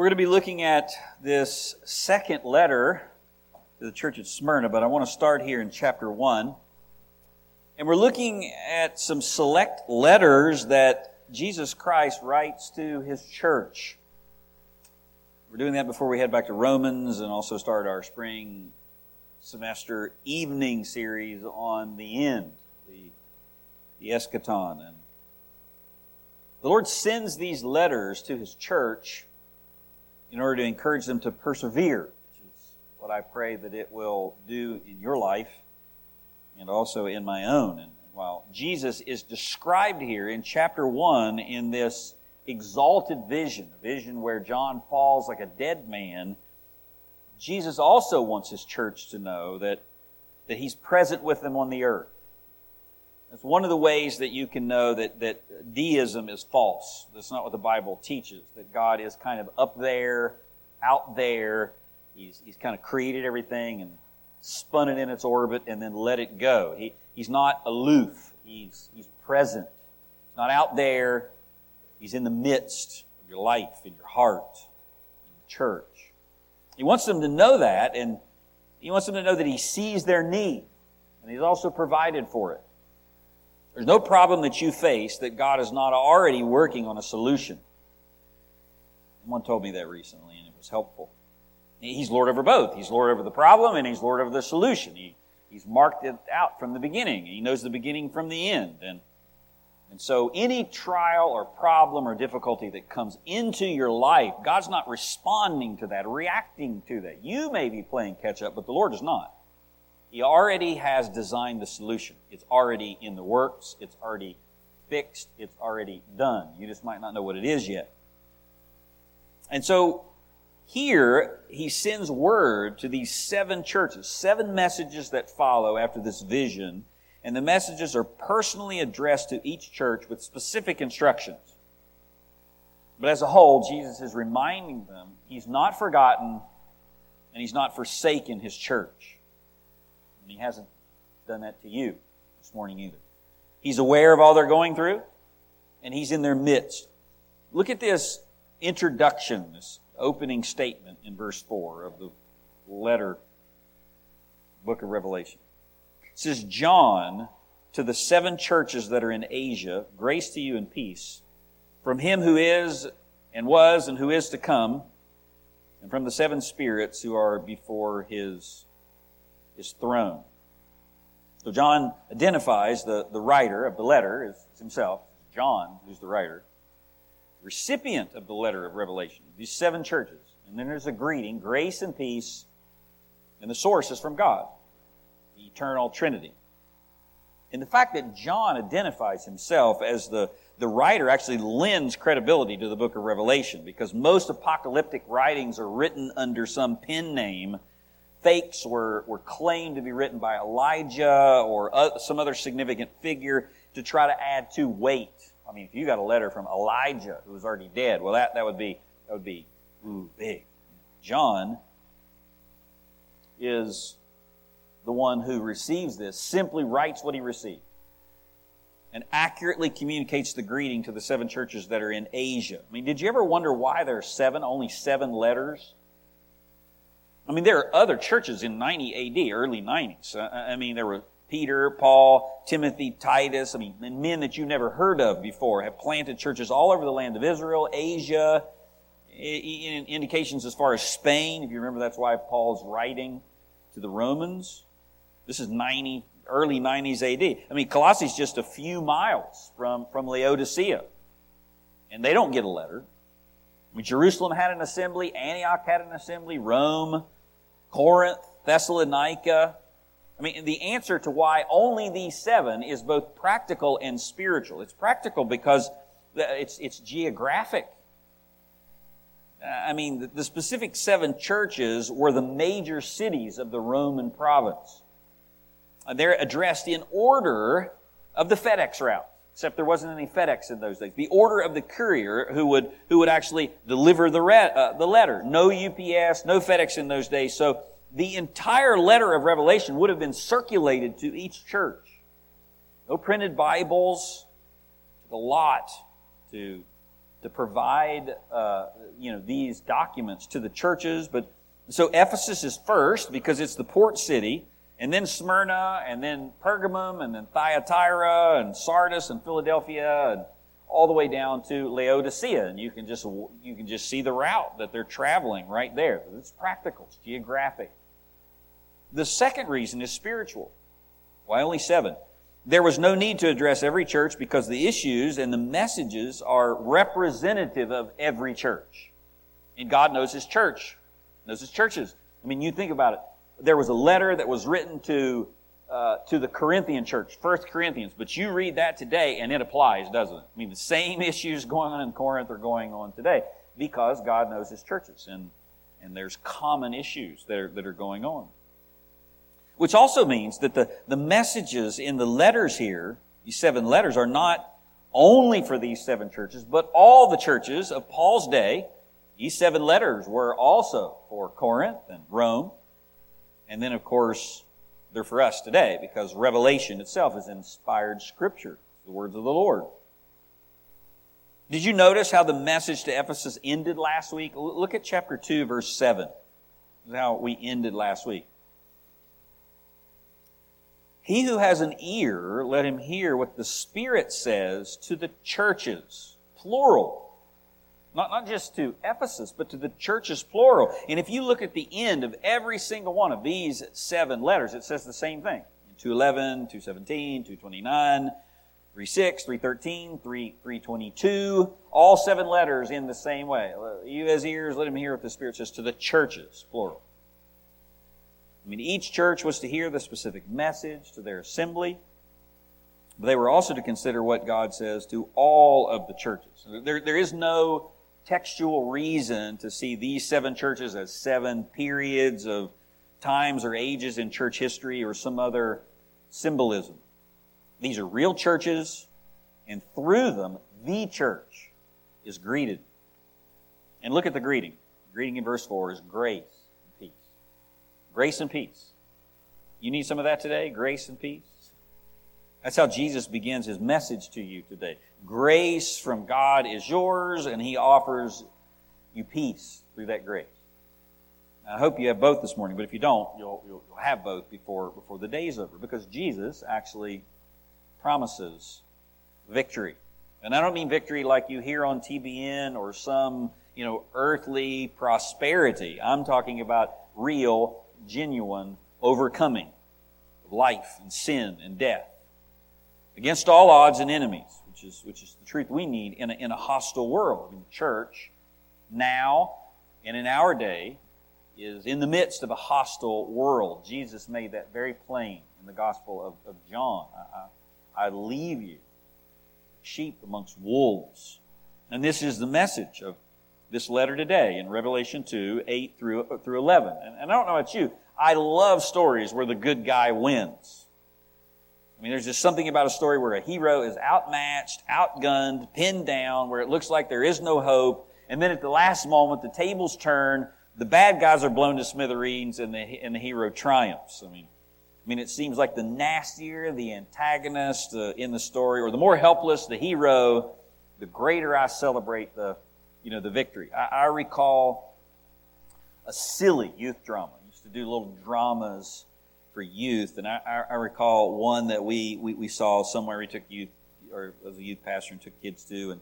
We're going to be looking at this second letter to the church at Smyrna, but I want to start here in chapter 1. And we're looking at some select letters that Jesus Christ writes to his church. We're doing that before we head back to Romans and also start our spring semester evening series on the end, the, the eschaton. And the Lord sends these letters to his church in order to encourage them to persevere, which is what I pray that it will do in your life and also in my own. And while Jesus is described here in chapter 1 in this exalted vision, a vision where John falls like a dead man, Jesus also wants his church to know that, that he's present with them on the earth. That's one of the ways that you can know that, that deism is false. That's not what the Bible teaches, that God is kind of up there, out there. He's, he's kind of created everything and spun it in its orbit and then let it go. He, he's not aloof. He's, he's present. He's not out there. He's in the midst of your life, in your heart, in the church. He wants them to know that, and he wants them to know that he sees their need, and he's also provided for it. There's no problem that you face that God is not already working on a solution. Someone told me that recently, and it was helpful. He's Lord over both. He's Lord over the problem, and He's Lord over the solution. He, he's marked it out from the beginning. He knows the beginning from the end. And, and so, any trial or problem or difficulty that comes into your life, God's not responding to that, reacting to that. You may be playing catch up, but the Lord is not. He already has designed the solution. It's already in the works. It's already fixed. It's already done. You just might not know what it is yet. And so here, he sends word to these seven churches, seven messages that follow after this vision. And the messages are personally addressed to each church with specific instructions. But as a whole, Jesus is reminding them he's not forgotten and he's not forsaken his church. And he hasn't done that to you this morning either. He's aware of all they're going through, and he's in their midst. Look at this introduction, this opening statement in verse 4 of the letter, book of Revelation. It says, John, to the seven churches that are in Asia, grace to you and peace, from him who is and was and who is to come, and from the seven spirits who are before his his throne. So John identifies the, the writer of the letter as himself, John, who's the writer, recipient of the letter of Revelation, these seven churches. And then there's a greeting, grace and peace, and the source is from God, the eternal Trinity. And the fact that John identifies himself as the, the writer actually lends credibility to the book of Revelation because most apocalyptic writings are written under some pen name fakes were, were claimed to be written by Elijah or uh, some other significant figure to try to add to weight. I mean, if you got a letter from Elijah who was already dead, well, that, that would be, that would be, ooh, big. John is the one who receives this, simply writes what he received and accurately communicates the greeting to the seven churches that are in Asia. I mean, did you ever wonder why there are seven, only seven letters? I mean, there are other churches in 90 AD, early 90s. Uh, I mean, there were Peter, Paul, Timothy, Titus. I mean, men that you never heard of before have planted churches all over the land of Israel, Asia, indications as far as Spain. If you remember, that's why Paul's writing to the Romans. This is 90, early 90s AD. I mean, Colossae is just a few miles from, from Laodicea. And they don't get a letter. I mean, Jerusalem had an assembly, Antioch had an assembly, Rome, Corinth, Thessalonica. I mean, the answer to why only these seven is both practical and spiritual. It's practical because it's, it's geographic. I mean, the specific seven churches were the major cities of the Roman province. They're addressed in order of the FedEx route except there wasn't any FedEx in those days. The order of the courier who would, who would actually deliver the, re- uh, the letter. No UPS, no FedEx in those days. So the entire letter of Revelation would have been circulated to each church. No printed Bibles. A lot to to provide, uh, you know, these documents to the churches. But so Ephesus is first because it's the port city, and then Smyrna, and then Pergamum, and then Thyatira, and Sardis, and Philadelphia, and all the way down to Laodicea, and you can just you can just see the route that they're traveling right there. It's practical, it's geographic. The second reason is spiritual. Why only seven? There was no need to address every church because the issues and the messages are representative of every church. And God knows His church, knows His churches. I mean, you think about it. There was a letter that was written to uh, to the Corinthian church, First Corinthians, but you read that today and it applies, doesn't it? I mean, the same issues going on in Corinth are going on today because God knows His churches and and there's common issues that are, that are going on. Which also means that the, the messages in the letters here, these seven letters, are not only for these seven churches, but all the churches of Paul's day. These seven letters were also for Corinth and Rome. And then, of course, they're for us today because Revelation itself is inspired scripture, the words of the Lord. Did you notice how the message to Ephesus ended last week? Look at chapter 2, verse 7. This is how we ended last week. He who has an ear, let him hear what the Spirit says to the churches. Plural. Not, not just to Ephesus, but to the churches, plural. And if you look at the end of every single one of these seven letters, it says the same thing. 211, 217, 229, 36, 313, 3, 322, all seven letters in the same way. You as ears, let him hear what the Spirit says to the churches, plural. I mean, each church was to hear the specific message to their assembly, but they were also to consider what God says to all of the churches. There, there is no textual reason to see these seven churches as seven periods of times or ages in church history or some other symbolism. These are real churches, and through them, the church is greeted. And look at the greeting. The greeting in verse 4 is grace and peace. Grace and peace. You need some of that today? Grace and peace? That's how Jesus begins his message to you today. Grace from God is yours, and he offers you peace through that grace. I hope you have both this morning, but if you don't, you'll, you'll, have both before, before the day is over because Jesus actually promises victory. And I don't mean victory like you hear on TBN or some, you know, earthly prosperity. I'm talking about real genuine overcoming of life and sin and death against all odds and enemies, which is, which is the truth we need in a, in a hostile world. In the church, now and in our day, is in the midst of a hostile world. Jesus made that very plain in the Gospel of, of John. I, I, I leave you, sheep amongst wolves. And this is the message of this letter today in Revelation 2, 8 through, through 11. And, and I don't know about you, I love stories where the good guy wins. I mean, there's just something about a story where a hero is outmatched, outgunned, pinned down, where it looks like there is no hope. And then at the last moment, the tables turn, the bad guys are blown to smithereens, and the, and the hero triumphs. I mean, I mean, it seems like the nastier the antagonist uh, in the story, or the more helpless the hero, the greater I celebrate the, you know, the victory. I, I recall a silly youth drama. I used to do little dramas for youth, and I, I, recall one that we, we, we saw somewhere. We took youth, or as a youth pastor, and took kids to, and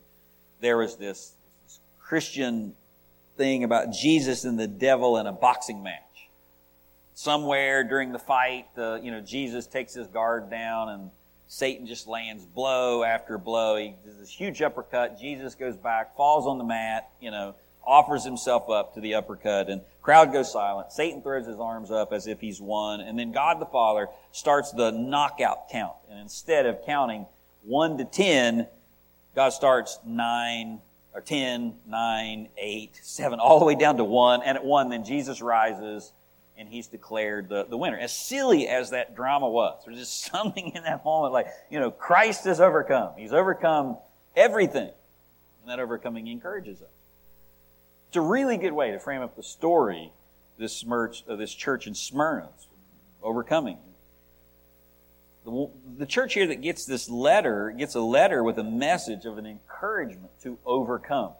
there was this, this Christian thing about Jesus and the devil in a boxing match. Somewhere during the fight, the you know Jesus takes his guard down and Satan just lands blow after blow. He does this huge uppercut. Jesus goes back, falls on the mat, you know, offers himself up to the uppercut, and crowd goes silent. Satan throws his arms up as if he's won, and then God the Father starts the knockout count. And instead of counting one to ten, God starts nine or ten, nine, eight, seven, all the way down to one. And at one, then Jesus rises and he's declared the, the winner. As silly as that drama was, there's just something in that moment like, you know, Christ has overcome. He's overcome everything. And that overcoming encourages us. It's a really good way to frame up the story this, merch, uh, this church in Smyrna, overcoming. The, the church here that gets this letter gets a letter with a message of an encouragement to overcome.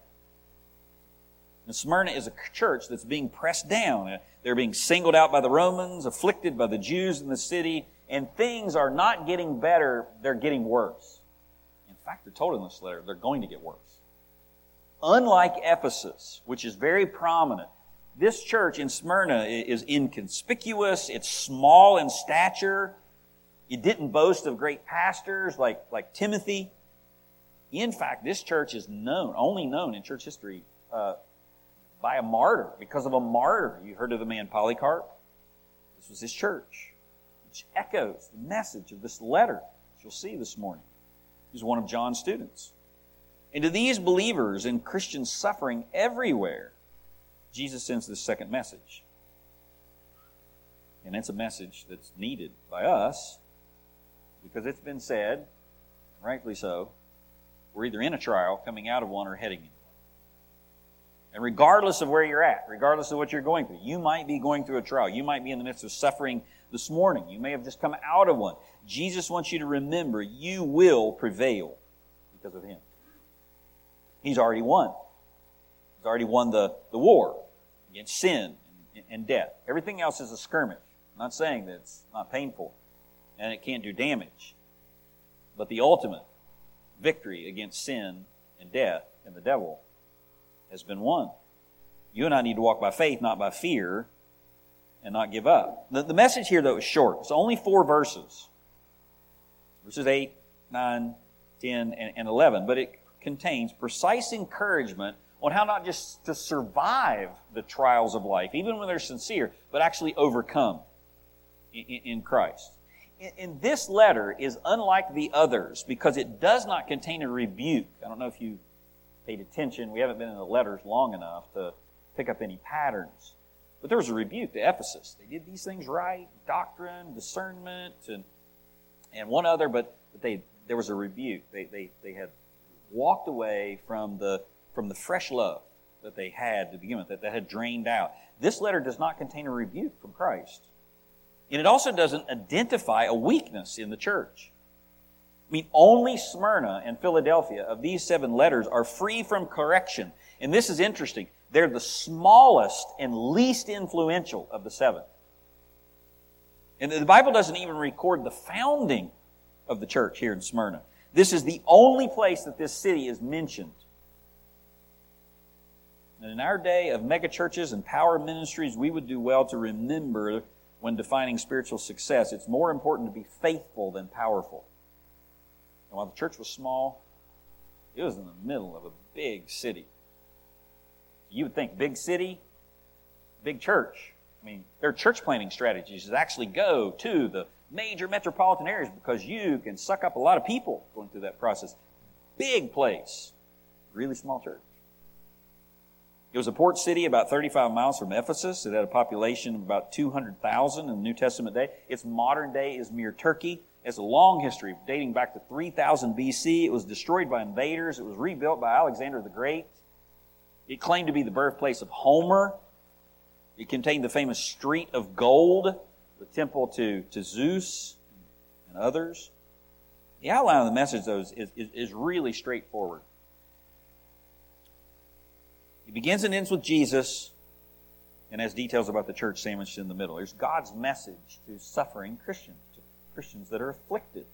And Smyrna is a church that's being pressed down. They're being singled out by the Romans, afflicted by the Jews in the city, and things are not getting better, they're getting worse. In fact, they're told in this letter they're going to get worse. Unlike Ephesus, which is very prominent, this church in Smyrna is inconspicuous, it's small in stature, it didn't boast of great pastors like, like Timothy. In fact, this church is known, only known in church history, uh, by a martyr, because of a martyr. You heard of the man Polycarp? This was his church, which echoes the message of this letter, that you'll see this morning. He's one of John's students. And to these believers and Christians suffering everywhere, Jesus sends this second message. And it's a message that's needed by us because it's been said, rightly so, we're either in a trial, coming out of one, or heading into one. And regardless of where you're at, regardless of what you're going through, you might be going through a trial. You might be in the midst of suffering this morning. You may have just come out of one. Jesus wants you to remember you will prevail because of Him. He's already won. He's already won the, the war against sin and, and death. Everything else is a skirmish. I'm not saying that it's not painful and it can't do damage. But the ultimate victory against sin and death and the devil has been won. You and I need to walk by faith, not by fear, and not give up. The, the message here, though, is short. It's only four verses verses 8, 9, 10, and, and 11. But it contains precise encouragement on how not just to survive the trials of life, even when they're sincere, but actually overcome in, Christ in this letter is unlike the others because it does not contain a rebuke. I don't know if you paid attention. We haven't been in the letters long enough to pick up any patterns. But there was a rebuke to Ephesus. They did these things right doctrine, discernment, and, and one other, but, but they, there was a rebuke. They, they, they had walked away from the, from the fresh love that they had to begin with, that, that had drained out. This letter does not contain a rebuke from Christ. And it also doesn't identify a weakness in the church. I mean, only Smyrna and Philadelphia of these seven letters are free from correction. And this is interesting. They're the smallest and least influential of the seven. And the Bible doesn't even record the founding of the church here in Smyrna. This is the only place that this city is mentioned. And in our day of megachurches and power ministries, we would do well to remember when defining spiritual success, it's more important to be faithful than powerful. And while the church was small, it was in the middle of a big city. You would think big city, big church. I mean, their church planning strategies is actually go to the major metropolitan areas because you can suck up a lot of people going through that process. Big place, really small church. It was a port city about 35 miles from Ephesus. It had a population of about 200,000 in the New Testament day. Its modern day Izmir Turkey. It has a long history dating back to 3000 BC. It was destroyed by invaders. It was rebuilt by Alexander the Great. It claimed to be the birthplace of Homer. It contained the famous Street of Gold, the temple to, to Zeus and others. The outline of the message, though, is, is, is really straightforward. He begins and ends with Jesus and has details about the church sandwiched in the middle. There's God's message to suffering Christians, to Christians that are afflicted.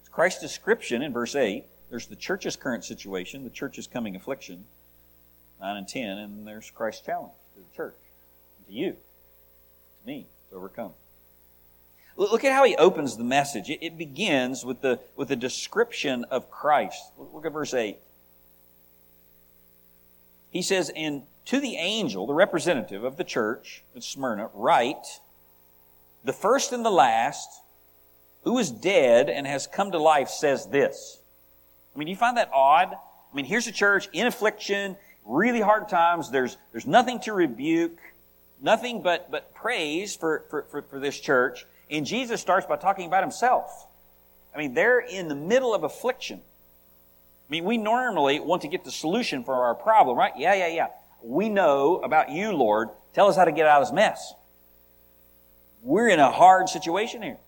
It's Christ's description in verse 8. There's the church's current situation, the church's coming affliction, 9 and 10, and there's Christ's challenge to the church, to you, me, to overcome. Look at how he opens the message. It begins with the, with the description of Christ. Look at verse 8. He says, and to the angel, the representative of the church at Smyrna, write, the first and the last, who is dead and has come to life, says this. I mean, do you find that odd? I mean, here's a church in affliction, really hard times. There's, there's nothing to rebuke, nothing but, but praise for, for, for, for this church. And Jesus starts by talking about himself. I mean, they're in the middle of affliction. I mean, we normally want to get the solution for our problem, right? Yeah, yeah, yeah. We know about you, Lord. Tell us how to get out of this mess. We're in a hard situation here.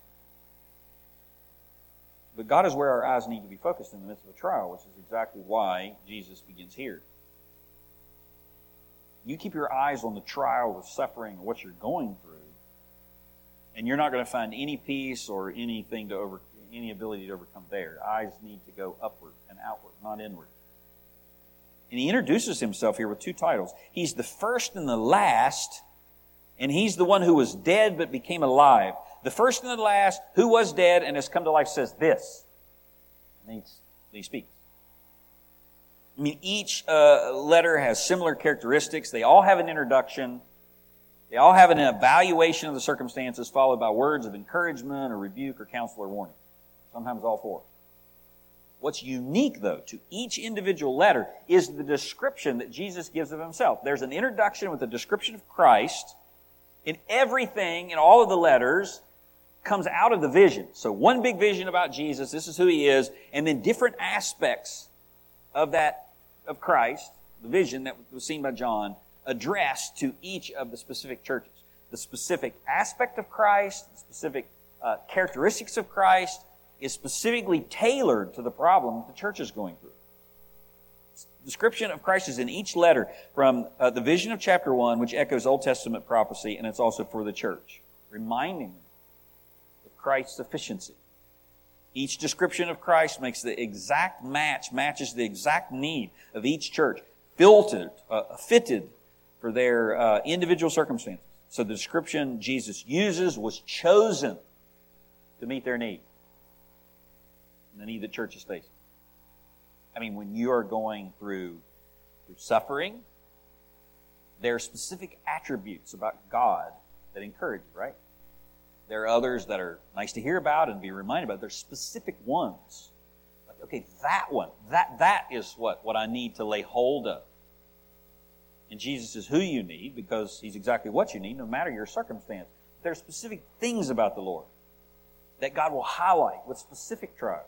But God is where our eyes need to be focused in the midst of a trial, which is exactly why Jesus begins here. You keep your eyes on the trial or suffering or what you're going through, and you're not going to find any peace or anything to over any ability to overcome there. Eyes need to go upward and outward, not inward. And he introduces himself here with two titles. He's the first and the last, and he's the one who was dead but became alive. The first and the last, who was dead and has come to life, says this. And he speaks. I mean, each uh, letter has similar characteristics. They all have an introduction. They all have an evaluation of the circumstances followed by words of encouragement or rebuke or counsel or warning. Sometimes all four. What's unique, though, to each individual letter is the description that Jesus gives of himself. There's an introduction with a description of Christ. In everything, in all of the letters, comes out of the vision. So one big vision about Jesus, this is who he is, and then different aspects of that, of Christ, the vision that was seen by John, addressed to each of the specific churches. The specific aspect of Christ, the specific uh, characteristics of Christ, is specifically tailored to the problem the church is going through. Description of Christ is in each letter from uh, the vision of chapter 1, which echoes Old Testament prophecy, and it's also for the church, reminding of Christ's sufficiency. Each description of Christ makes the exact match, matches the exact need of each church, filtered, uh, fitted for their uh, individual circumstances. So the description Jesus uses was chosen to meet their need the need that church is facing. I mean, when you are going through, through suffering, there are specific attributes about God that encourage you, right? There are others that are nice to hear about and be reminded about. There's specific ones. Like, okay, that one, that, that is what, what I need to lay hold of. And Jesus is who you need because he's exactly what you need, no matter your circumstance. There are specific things about the Lord that God will highlight with specific trials.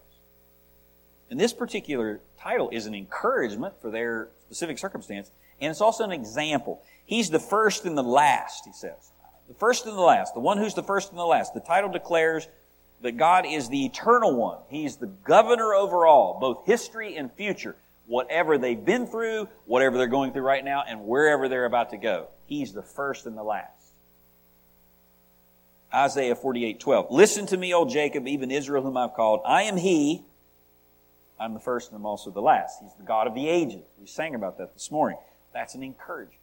And this particular title is an encouragement for their specific circumstance, and it's also an example. He's the first and the last, he says. The first and the last, the one who's the first and the last. The title declares that God is the eternal one. He's the governor over all, both history and future. Whatever they've been through, whatever they're going through right now, and wherever they're about to go. He's the first and the last. Isaiah 48, 12. Listen to me, O Jacob, even Israel, whom I've called. I am he I'm the first and I'm also the last. He's the God of the ages. We sang about that this morning. That's an encouragement.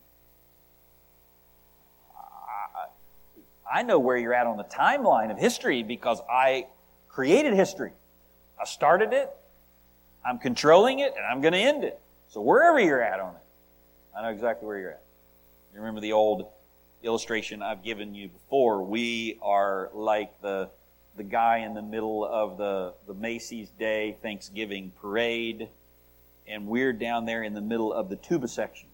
I, know where you're at on the timeline of history because I created history. I started it, I'm controlling it, and I'm going to end it. So wherever you're at on it, I know exactly where you're at. You remember the old illustration I've given you before? We are like the the guy in the middle of the, the Macy's Day Thanksgiving parade, and we're down there in the middle of the tuba section.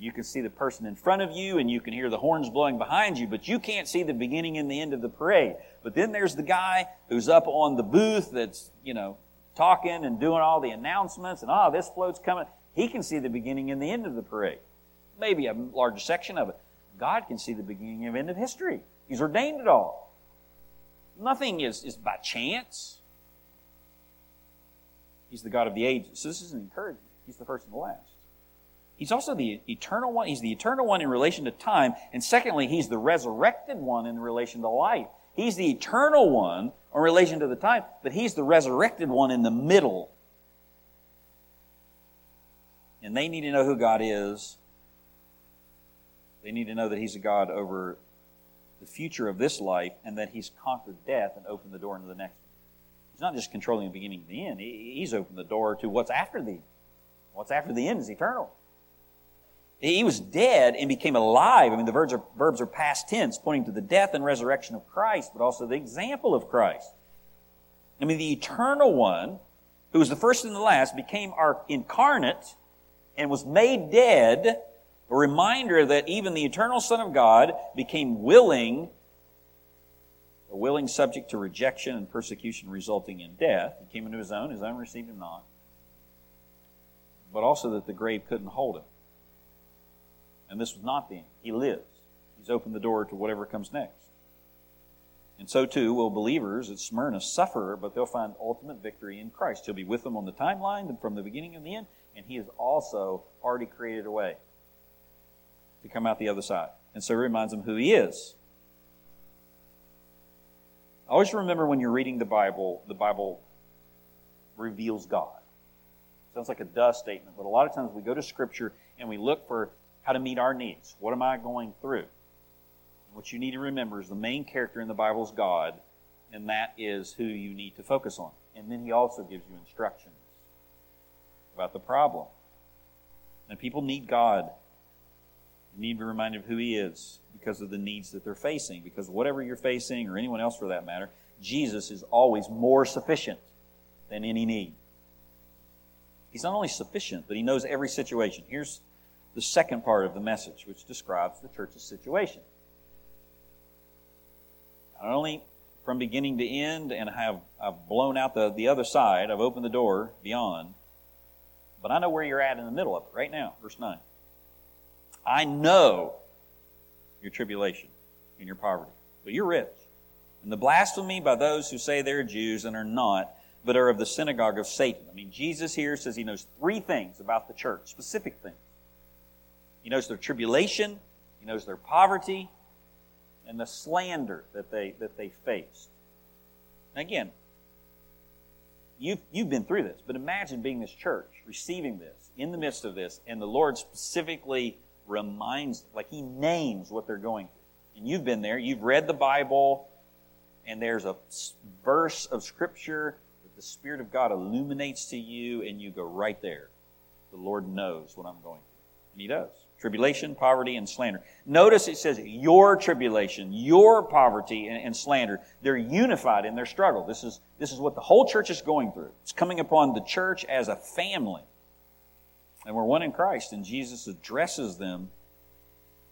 You can see the person in front of you, and you can hear the horns blowing behind you, but you can't see the beginning and the end of the parade. But then there's the guy who's up on the booth that's, you know, talking and doing all the announcements, and, oh, this float's coming. He can see the beginning and the end of the parade. Maybe a larger section of it. God can see the beginning and end of history. He's ordained it all. Nothing is, is by chance. He's the God of the ages. So this is an encouragement. He's the first and the last. He's also the eternal one. He's the eternal one in relation to time. And secondly, he's the resurrected one in relation to life. He's the eternal one in relation to the time, but he's the resurrected one in the middle. And they need to know who God is. They need to know that he's a God over the future of this life and that he's conquered death and opened the door into the next. He's not just controlling the beginning and the end. He's opened the door to what's after the What's after the end is eternal. He was dead and became alive. I mean, the verbs are, verbs are past tense, pointing to the death and resurrection of Christ, but also the example of Christ. I mean, the eternal one, who was the first and the last, became our incarnate and was made dead a reminder that even the eternal Son of God became willing, a willing subject to rejection and persecution resulting in death. He came into his own, his own received him not. But also that the grave couldn't hold him. And this was not the end. He lives. He's opened the door to whatever comes next. And so too will believers at Smyrna suffer, but they'll find ultimate victory in Christ. He'll be with them on the timeline from the beginning and the end, and He has also already created a way to come out the other side. And so it reminds them who He is. Always remember when you're reading the Bible, the Bible reveals God. Sounds like a duh statement, but a lot of times we go to Scripture and we look for how to meet our needs. What am I going through? What you need to remember is the main character in the Bible is God, and that is who you need to focus on. And then He also gives you instructions about the problem. And people need God. You need to be reminded of who He is because of the needs that they're facing. Because whatever you're facing, or anyone else for that matter, Jesus is always more sufficient than any need. He's not only sufficient, but He knows every situation. Here's the second part of the message, which describes the church's situation. Not only from beginning to end, and have I've blown out the, the other side, I've opened the door beyond, but I know where you're at in the middle of it right now, verse 9. I know your tribulation and your poverty, but you're rich. And the blasphemy by those who say they're Jews and are not, but are of the synagogue of Satan. I mean, Jesus here says he knows three things about the church, specific things. He knows their tribulation, he knows their poverty, and the slander that they that they faced. again, you've you've been through this, but imagine being this church, receiving this, in the midst of this, and the Lord specifically reminds, like He names what they're going through. And you've been there, you've read the Bible, and there's a verse of Scripture that the Spirit of God illuminates to you, and you go right there. The Lord knows what I'm going through. And He does tribulation, poverty, and slander. Notice it says your tribulation, your poverty, and, and, slander. They're unified in their struggle. This is, this is what the whole church is going through. It's coming upon the church as a family. And we're one in Christ, and Jesus addresses them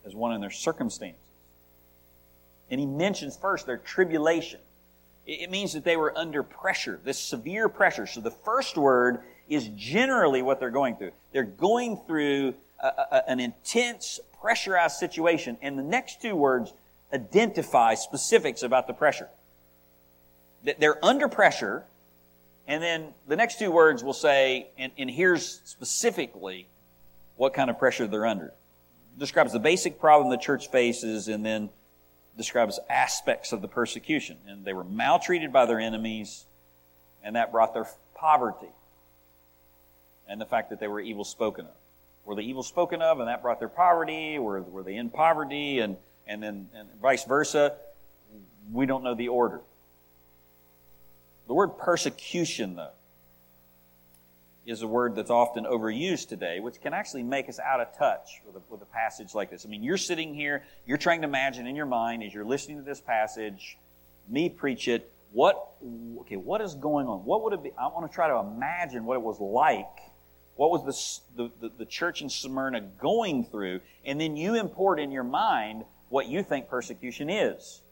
as one in their circumstances. And he mentions first their tribulation. It means that they were under pressure, this severe pressure. So the first word is generally what they're going through. They're going through a, a, an intense, pressurized situation, and the next two words identify specifics about the pressure. That They're under pressure, and then the next two words will say, and, and here's specifically what kind of pressure they're under. Describes the basic problem the church faces, and then describes aspects of the persecution. And they were maltreated by their enemies, and that brought their poverty and the fact that they were evil spoken of. Were the evil spoken of and that brought their poverty? Were, were they in poverty and, and then and vice versa? We don't know the order. The word persecution, though, is a word that's often overused today, which can actually make us out of touch with a, with a passage like this. I mean, you're sitting here, you're trying to imagine in your mind as you're listening to this passage, me preach it, what, okay, what is going on? What would it be? I want to try to imagine what it was like what was the, the, the church in Smyrna going through? And then you import in your mind what you think persecution is.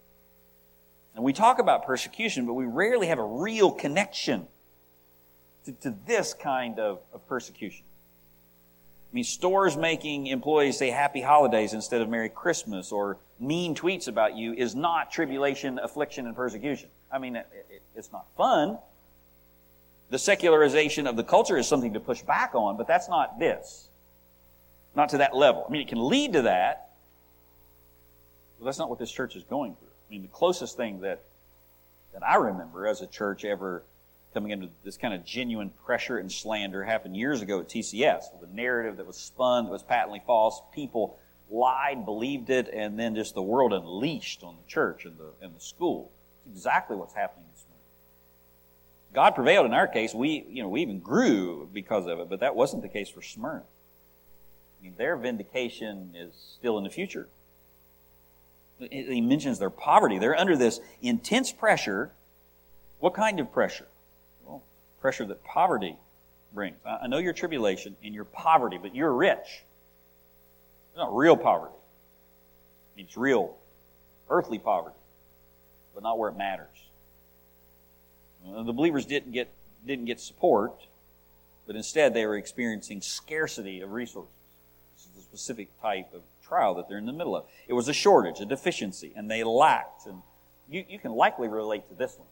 And we talk about persecution, but we rarely have a real connection to, to this kind of, of persecution. I mean, stores making employees say happy holidays instead of Merry Christmas or mean tweets about you is not tribulation, affliction, and persecution. I mean, it, it, it's not fun, the secularization of the culture is something to push back on, but that's not this. Not to that level. I mean, it can lead to that, but that's not what this church is going through. I mean, the closest thing that, that I remember as a church ever coming into this kind of genuine pressure and slander happened years ago at TCS. The narrative that was spun that was patently false. People lied, believed it, and then just the world unleashed on the church and the, and the school. It's exactly what's happening God prevailed in our case. We, you know, we even grew because of it, but that wasn't the case for Smyrna. I mean, their vindication is still in the future. He mentions their poverty. They're under this intense pressure. What kind of pressure? Well, pressure that poverty brings. I know your tribulation and your poverty, but you're rich. It's not real poverty. It's real earthly poverty, but not where it matters. Uh, the believers didn't get, didn't get support, but instead they were experiencing scarcity of resources. This is a specific type of trial that they're in the middle of. It was a shortage, a deficiency, and they lacked. And you, you can likely relate to this one.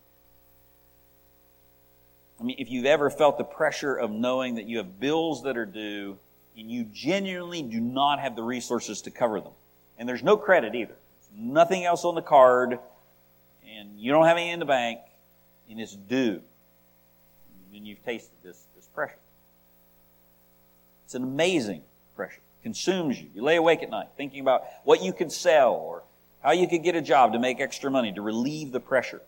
I mean, if you've ever felt the pressure of knowing that you have bills that are due and you genuinely do not have the resources to cover them, and there's no credit either, there's nothing else on the card, and you don't have any in the bank, and it's due, And you've tasted this, this pressure. It's an amazing pressure. Consumes you. You lay awake at night thinking about what you could sell or how you could get a job to make extra money to relieve the pressure.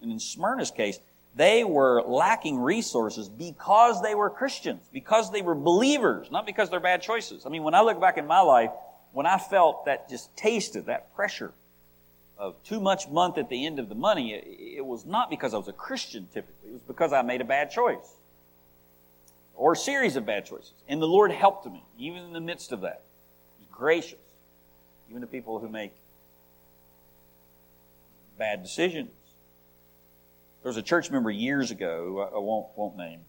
And in Smyrna's case, they were lacking resources because they were Christians, because they were believers, not because they're bad choices. I mean, when I look back in my life, when I felt that just tasted that pressure of too much month at the end of the money, it, was not because I was a Christian typically. It was because I made a bad choice or a series of bad choices. And the Lord helped me, even in the midst of that. He's gracious, even to people who make bad decisions. There was a church member years ago, I won't, won't name,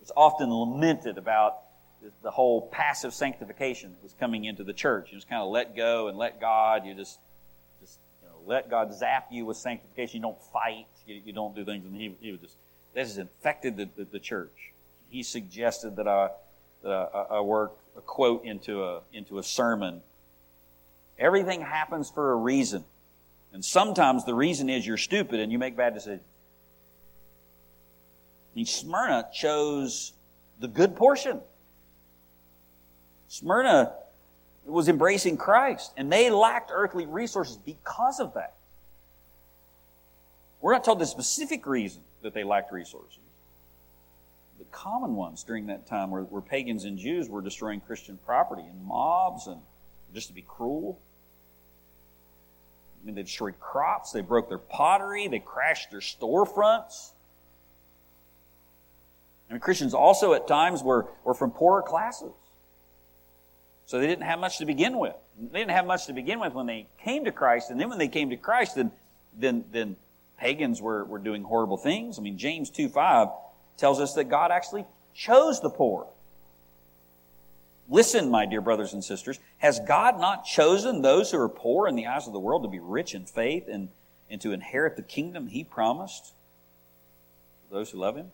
was often lamented about the whole passive sanctification that was coming into the church. You just kind of let go and let God. You just, let God zap you with sanctification. You don't fight. You, you don't do things. And he, he just, this has infected the, the, the church. He suggested that I, that I, I work a quote into a, into a sermon. Everything happens for a reason. And sometimes the reason is you're stupid and you make bad decisions. And Smyrna chose the good portion. Smyrna was embracing Christ, and they lacked earthly resources because of that. We're not told the specific reason that they lacked resources. The common ones during that time were, were pagans and Jews were destroying Christian property in mobs and just to be cruel. I mean, they destroyed crops, they broke their pottery, they crashed their storefronts. And Christians also at times were, were from poorer classes. So they didn't have much to begin with. They didn't have much to begin with when they came to Christ. And then when they came to Christ, then, then, then pagans were, were doing horrible things. I mean, James 2 5 tells us that God actually chose the poor. Listen, my dear brothers and sisters, has God not chosen those who are poor in the eyes of the world to be rich in faith and, and to inherit the kingdom he promised those who love him?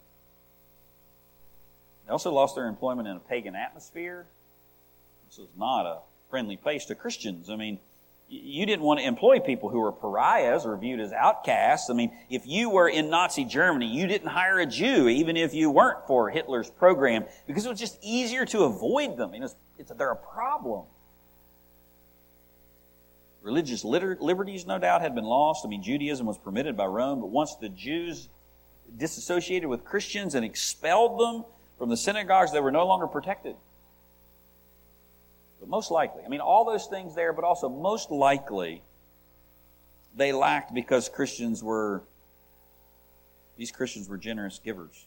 They also lost their employment in a pagan atmosphere. This is not a friendly place to Christians. I mean, you didn't want to employ people who were pariahs or viewed as outcasts. I mean, if you were in Nazi Germany, you didn't hire a Jew, even if you weren't for Hitler's program, because it was just easier to avoid them. I mean, it's, it's, they're a problem. Religious liberties, no doubt, had been lost. I mean, Judaism was permitted by Rome, but once the Jews disassociated with Christians and expelled them, from the synagogues, they were no longer protected. But most likely, I mean, all those things there, but also most likely, they lacked because Christians were, these Christians were generous givers.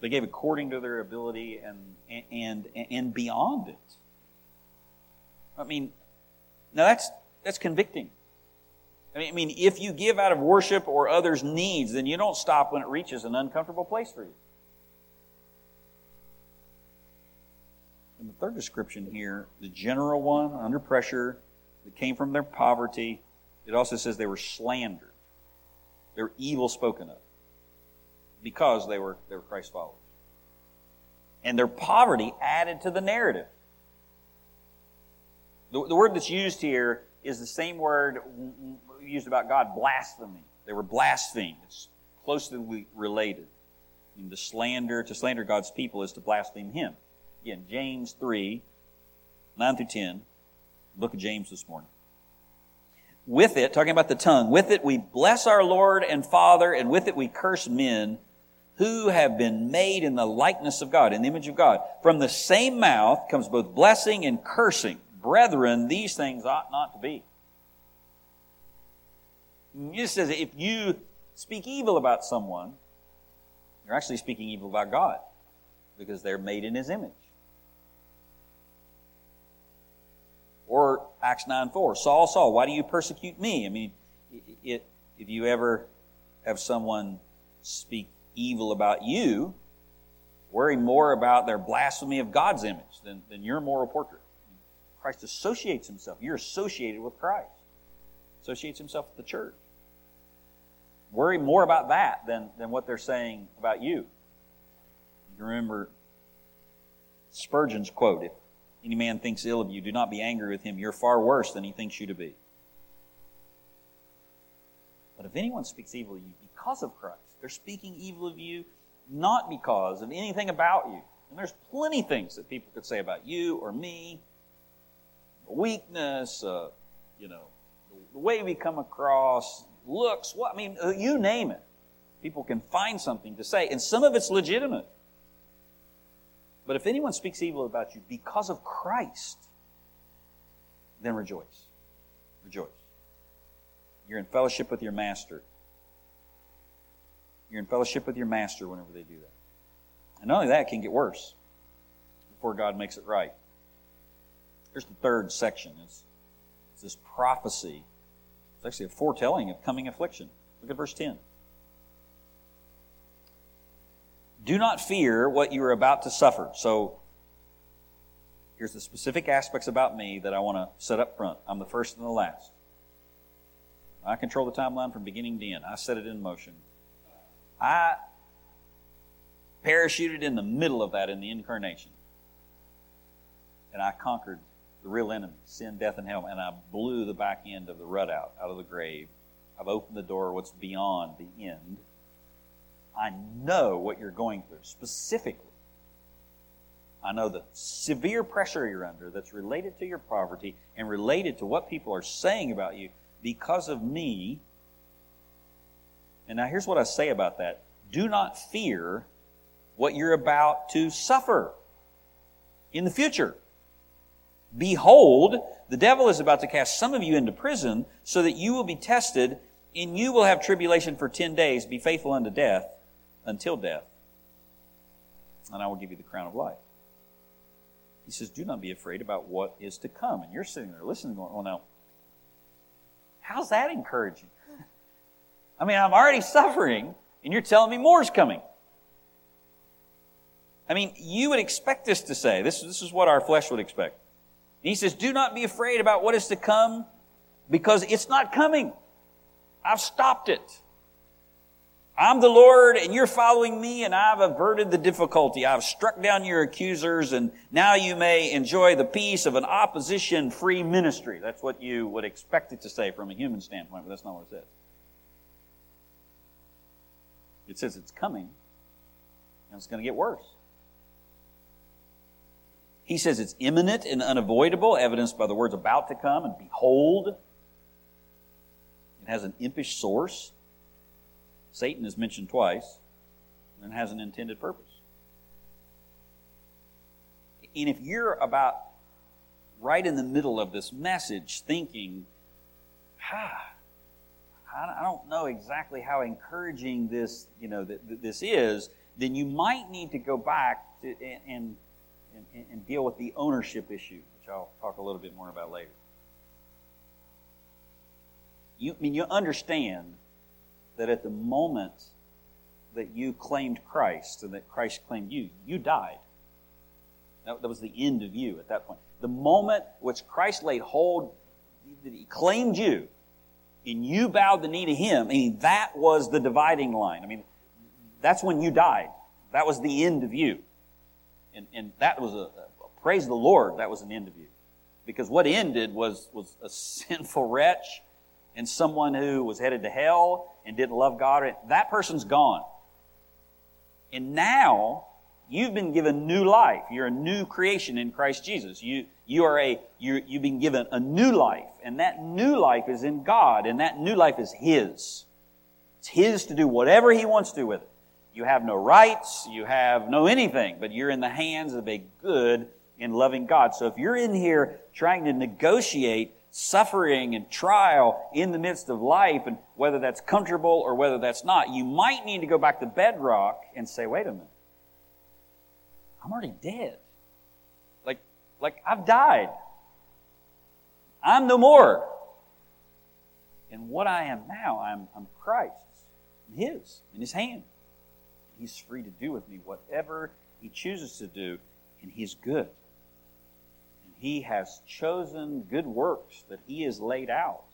They gave according to their ability and, and, and beyond it. I mean, now that's, that's convicting. I mean, I mean, if you give out of worship or others' needs, then you don't stop when it reaches an uncomfortable place for you. And the third description here, the general one, under pressure, that came from their poverty, it also says they were slandered. They were evil spoken of because they were, they were Christ followers. And their poverty added to the narrative. The, the word that's used here is the same word used about God, blasphemy. They were blasphemed. It's closely related. Mean, the slander, to slander God's people is to blaspheme Him. Again, James 3, 9 through 10. Book of James this morning. With it, talking about the tongue, with it we bless our Lord and Father, and with it we curse men who have been made in the likeness of God, in the image of God. From the same mouth comes both blessing and cursing. Brethren, these things ought not to be. It says if you speak evil about someone, you're actually speaking evil about God because they're made in his image. Or Acts 9 4, Saul, Saul, why do you persecute me? I mean, it, if you ever have someone speak evil about you, worry more about their blasphemy of God's image than, than your moral portrait. Christ associates himself. You're associated with Christ. associates himself with the church. Worry more about that than, than what they're saying about you. You remember Spurgeon's quote If any man thinks ill of you, do not be angry with him. You're far worse than he thinks you to be. But if anyone speaks evil of you because of Christ, they're speaking evil of you not because of anything about you. And there's plenty things that people could say about you or me weakness, uh, you know, the way we come across, looks, what I mean, uh, you name it. People can find something to say, and some of it's legitimate. But if anyone speaks evil about you because of Christ, then rejoice. Rejoice. You're in fellowship with your master. You're in fellowship with your master whenever they do that. And not only that, it can get worse before God makes it right. Here's the third section. It's, it's this prophecy. It's actually a foretelling of coming affliction. Look at verse 10. Do not fear what you are about to suffer. So, here's the specific aspects about me that I want to set up front. I'm the first and the last. I control the timeline from beginning to end. I set it in motion. I parachuted in the middle of that in the incarnation. And I conquered the real enemy, sin, death, and hell, and I blew the back end of the rut out, out of the grave. I've opened the door what's beyond the end. I know what you're going through, specifically. I know the severe pressure you're under that's related to your poverty and related to what people are saying about you because of me. And now here's what I say about that do not fear what you're about to suffer in the future. Behold, the devil is about to cast some of you into prison so that you will be tested, and you will have tribulation for ten days. Be faithful unto death, until death, and I will give you the crown of life. He says, Do not be afraid about what is to come. And you're sitting there listening, going, Well, now, How's that encouraging? I mean, I'm already suffering, and you're telling me more's coming. I mean, you would expect this to say, this, this is what our flesh would expect. And he says, Do not be afraid about what is to come, because it's not coming. I've stopped it. I'm the Lord and you're following me and I've averted the difficulty. I've struck down your accusers and now you may enjoy the peace of an opposition free ministry. That's what you would expect it to say from a human standpoint, but that's not what it says. It says it's coming and it's going to get worse. He says it's imminent and unavoidable, evidenced by the words about to come and behold. It has an impish source. Satan is mentioned twice and has an intended purpose. And if you're about right in the middle of this message thinking, ah, I don't know exactly how encouraging this, you know, this is, then you might need to go back to, and, and, and deal with the ownership issue, which I'll talk a little bit more about later. You, I mean, you understand that at the moment that you claimed Christ and that Christ claimed you, you died. That, was the end of you at that point. The moment which Christ laid hold, that he claimed you, and you bowed the knee to him, I mean, that was the dividing line. I mean, that's when you died. That was the end of you. And, and that was a, a praise the Lord, that was an end of you. Because what ended was, was a sinful wretch and someone who was headed to hell and didn't love God, that person's gone. And now you've been given new life. You're a new creation in Christ Jesus. You, you are a, you you've been given a new life. And that new life is in God. And that new life is His. It's His to do whatever He wants to do with it. You have no rights. You have no anything. But you're in the hands of a good and loving God. So if you're in here trying to negotiate suffering and trial in the midst of life, and whether that's comfortable or whether that's not, you might need to go back to bedrock and say, wait a minute. I'm already dead. Like, like I've died. I'm no more. And what I am now, I'm, I'm Christ's, His, in His hand. He's free to do with me whatever He chooses to do, and He's good. He has chosen good works that He has laid out.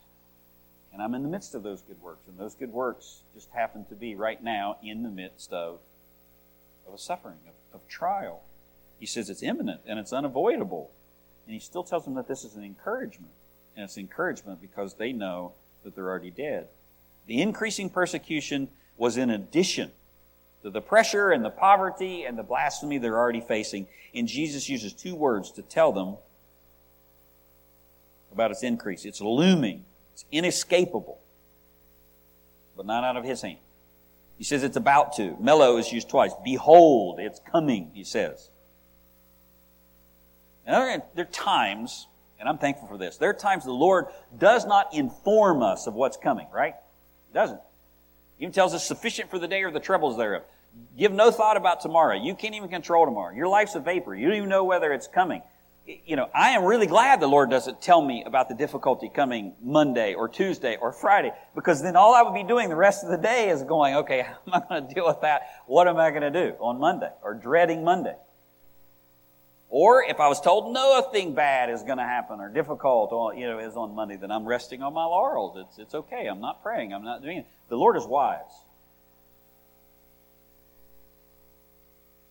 And I'm in the midst of those good works. And those good works just happen to be right now in the midst of, of a suffering, of, of trial. He says it's imminent and it's unavoidable. And he still tells them that this is an encouragement. And it's encouragement because they know that they're already dead. The increasing persecution was in addition to the pressure and the poverty and the blasphemy they're already facing. And Jesus uses two words to tell them about its increase. It's looming, it's inescapable, but not out of his hand. He says it's about to. Mello is used twice. Behold, it's coming, he says. There are times, and I'm thankful for this, there are times the Lord does not inform us of what's coming, right? He doesn't. He even tells us sufficient for the day or the troubles thereof. Give no thought about tomorrow. You can't even control tomorrow. Your life's a vapor. You don't even know whether it's coming you know, I am really glad the Lord doesn't tell me about the difficulty coming Monday or Tuesday or Friday, because then all I would be doing the rest of the day is going, okay, how am I going to deal with that? What am I going to do on Monday or dreading Monday? Or if I was told nothing bad is going to happen or difficult, you know, is on Monday, then I'm resting on my laurels. It's, it's okay. I'm not praying. I'm not doing it. The Lord is wise.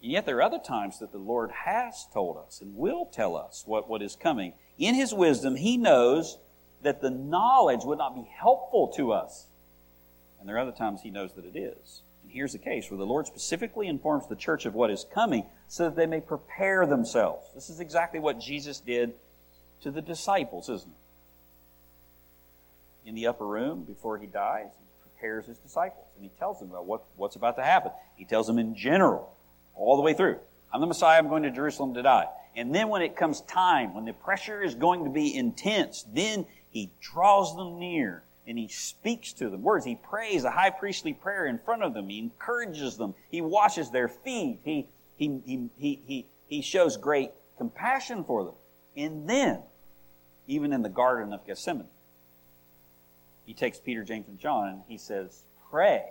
And yet there are other times that the Lord has told us and will tell us what, what is coming. In His wisdom, He knows that the knowledge would not be helpful to us. And there are other times He knows that it is. And here's the case where the Lord specifically informs the church of what is coming so that they may prepare themselves. This is exactly what Jesus did to the disciples, isn't it? In the upper room before He dies, He prepares His disciples and He tells them about what, what's about to happen. He tells them in general all the way through. I'm the Messiah, I'm going to Jerusalem to die. And then when it comes time, when the pressure is going to be intense, then he draws them near and he speaks to them. Words, he prays a high priestly prayer in front of them. He encourages them. He washes their feet. He, he, he, he, he, he shows great compassion for them. And then, even in the Garden of Gethsemane, he takes Peter, James, and John and he says, Pray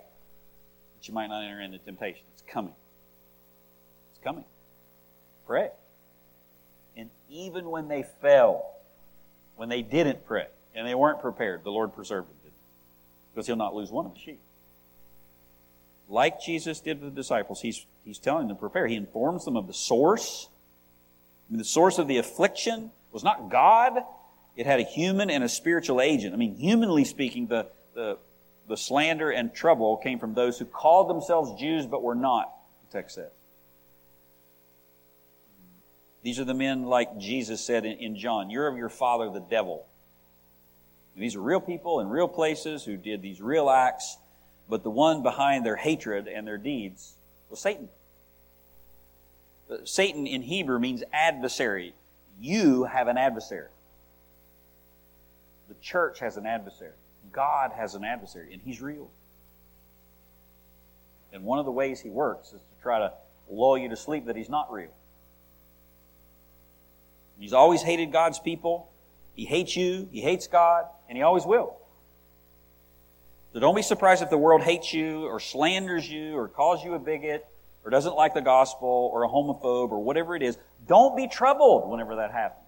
that you might not enter into temptation. It's coming coming. Pray. And even when they fell, when they didn't pray, and they weren't prepared, the Lord preserved them, because He'll not lose one of the sheep. Like Jesus did with the disciples, He's, he's telling them to prepare. He informs them of the source. I mean, the source of the affliction was not God, it had a human and a spiritual agent. I mean, humanly speaking, the, the, the slander and trouble came from those who called themselves Jews but were not, the text says. These are the men like Jesus said in, John, you're of your father, the devil. And these are real people in real places who did these real acts, but the one behind their hatred and their deeds was Satan. Uh, Satan in Hebrew means adversary. You have an adversary. The church has an adversary. God has an adversary, and he's real. And one of the ways he works is to try to lull you to sleep that he's not real. He's always hated God's people. He hates you. He hates God. And he always will. So don't be surprised if the world hates you or slanders you or calls you a bigot or doesn't like the gospel or a homophobe or whatever it is. Don't be troubled whenever that happens.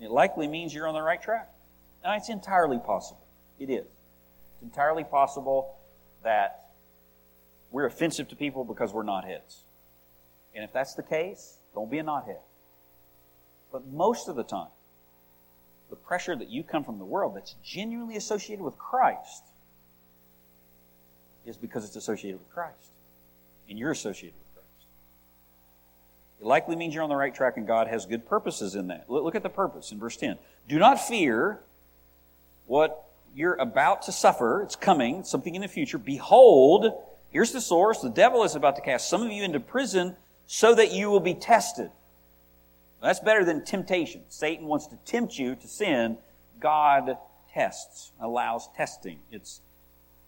It likely means you're on the right track. Now, it's entirely possible. It is. It's entirely possible that we're offensive to people because we're knotheads. And if that's the case, don't be a knothead. But most of the time, the pressure that you come from the world that's genuinely associated with Christ is because it's associated with Christ. And you're associated with Christ. It likely means you're on the right track and God has good purposes in that. Look at the purpose in verse 10. Do not fear what you're about to suffer. It's coming, something in the future. Behold, here's the source. The devil is about to cast some of you into prison so that you will be tested. That's better than temptation. Satan wants to tempt you to sin. God tests, allows testing. It's,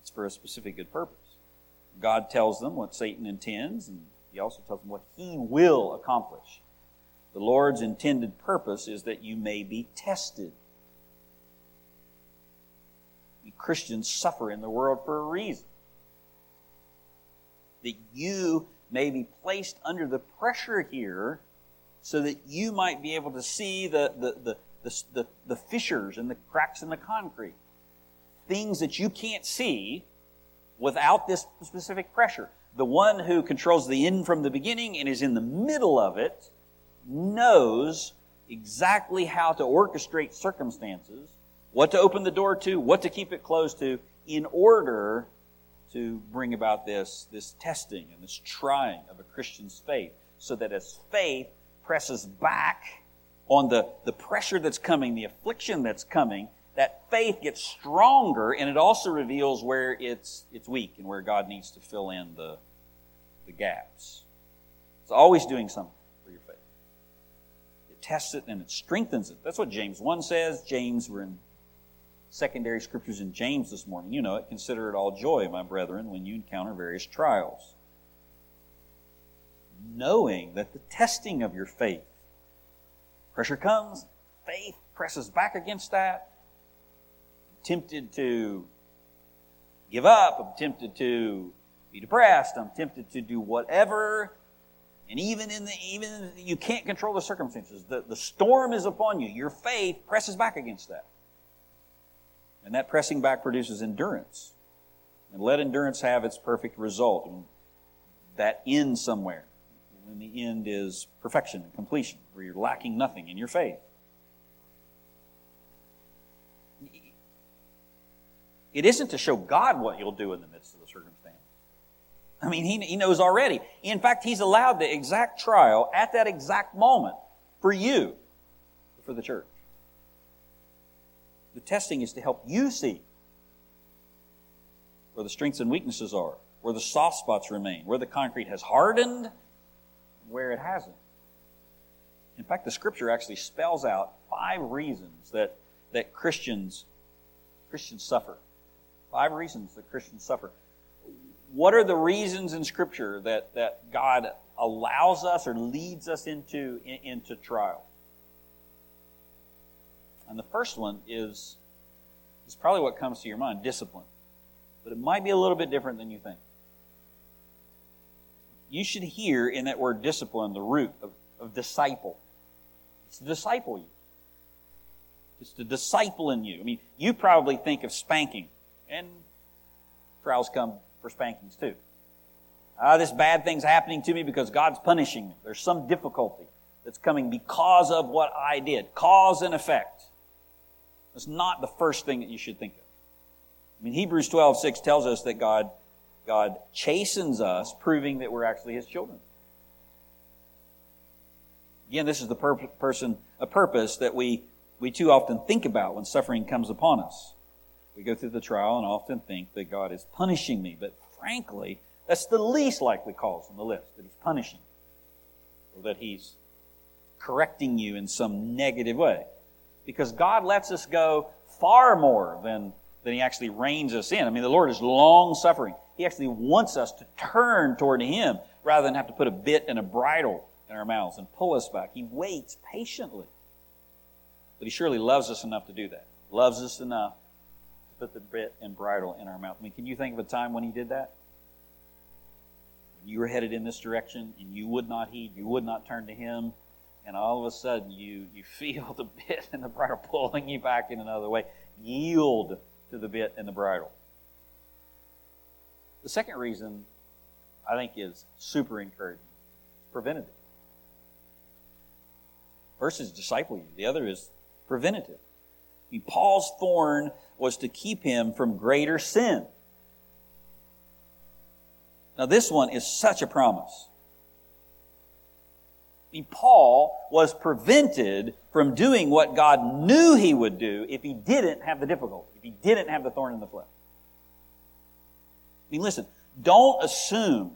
it's for a specific good purpose. God tells them what Satan intends, and he also tells them what he will accomplish. The Lord's intended purpose is that you may be tested. Christians suffer in the world for a reason. That you may be placed under the pressure here so that you might be able to see the, the, the, the, the, fissures and the cracks in the concrete things that you can't see without this specific pressure. The one who controls the end from the beginning and is in the middle of it knows exactly how to orchestrate circumstances, what to open the door to, what to keep it closed to, in order to bring about this, this testing and this trying of a Christian's faith, so that as faith presses back on the, the pressure that's coming, the affliction that's coming, that faith gets stronger and it also reveals where it's, it's weak and where God needs to fill in the, the gaps. It's always doing something for your faith. It tests it and it strengthens it. That's what James 1 says. James, we're in secondary scriptures in James this morning. You know it. Consider it all joy, my brethren, when you encounter various trials. Knowing that the testing of your faith, pressure comes, faith presses back against that. I'm tempted to give up. I'm tempted to be depressed. I'm tempted to do whatever. And even in the even you can't control the circumstances. The, the storm is upon you. Your faith presses back against that. And that pressing back produces endurance. And let endurance have its perfect result. And that ends somewhere. And the end is perfection and completion, where you're lacking nothing in your faith. It isn't to show God what you'll do in the midst of the circumstance. I mean, he, he knows already. In fact, he's allowed the exact trial at that exact moment for you, for the church. The testing is to help you see where the strengths and weaknesses are, where the soft spots remain, where the concrete has hardened, where it hasn't. In fact, the scripture actually spells out five reasons that, that Christians, Christians suffer. Five reasons that Christians suffer. What are the reasons in scripture that, that God allows us or leads us into, into trial? And the first one is, is probably what comes to your mind discipline. But it might be a little bit different than you think. You should hear in that word discipline the root of, of disciple. It's to disciple you. It's to disciple in you. I mean, you probably think of spanking, and trials come for spankings too. Ah, this bad thing's happening to me because God's punishing me. There's some difficulty that's coming because of what I did. Cause and effect. That's not the first thing that you should think of. I mean, Hebrews 12, 6 tells us that God, God chastens us, proving that we're actually His children. Again, this is the person, a purpose that we, we too often think about when suffering comes upon us. We go through the trial and often think that God is punishing me, but frankly, that's the least likely cause on the list, that He's punishing or that He's correcting you in some negative way because God lets us go far more than, than He actually reins us in. I mean, the Lord is long suffering. He actually wants us to turn toward Him rather than have to put a bit and a bridle in our mouths and pull us back. He waits patiently. But He surely loves us enough to do that. Loves us enough to put the bit and bridle in our mouth. I mean, can you think of a time when He did that? You were headed in this direction and you would not heed, you would not turn to Him, and all of a sudden you, you feel the bit and the bridle pulling you back in another way. Yield to the bit and the bridle. The second reason I think is super encouraging. It's preventative. First is disciple you. The other is preventative. I mean, Paul's thorn was to keep him from greater sin. Now, this one is such a promise. Paul was prevented from doing what God knew he would do if he didn't have the difficulty, if he didn't have the thorn in the flesh. I mean, listen, don't assume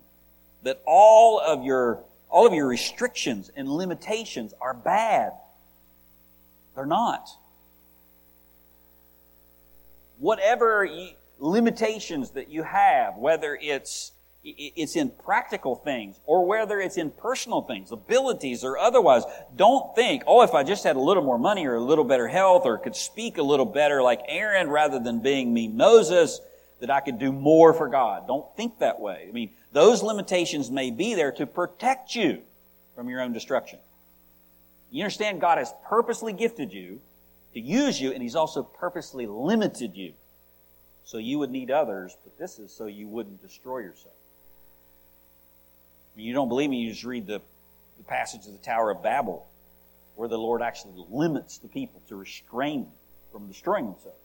that all of your, all of your restrictions and limitations are bad. They're not. Whatever limitations that you have, whether it's it's in practical things or whether it's in personal things, abilities or otherwise. Don't think, oh, if I just had a little more money or a little better health or could speak a little better like Aaron rather than being me Moses, that I could do more for God. Don't think that way. I mean, those limitations may be there to protect you from your own destruction. You understand God has purposely gifted you to use you and He's also purposely limited you so you would need others, but this is so you wouldn't destroy yourself. You don't believe me, you just read the, the passage of the Tower of Babel, where the Lord actually limits the people to restrain them from destroying themselves.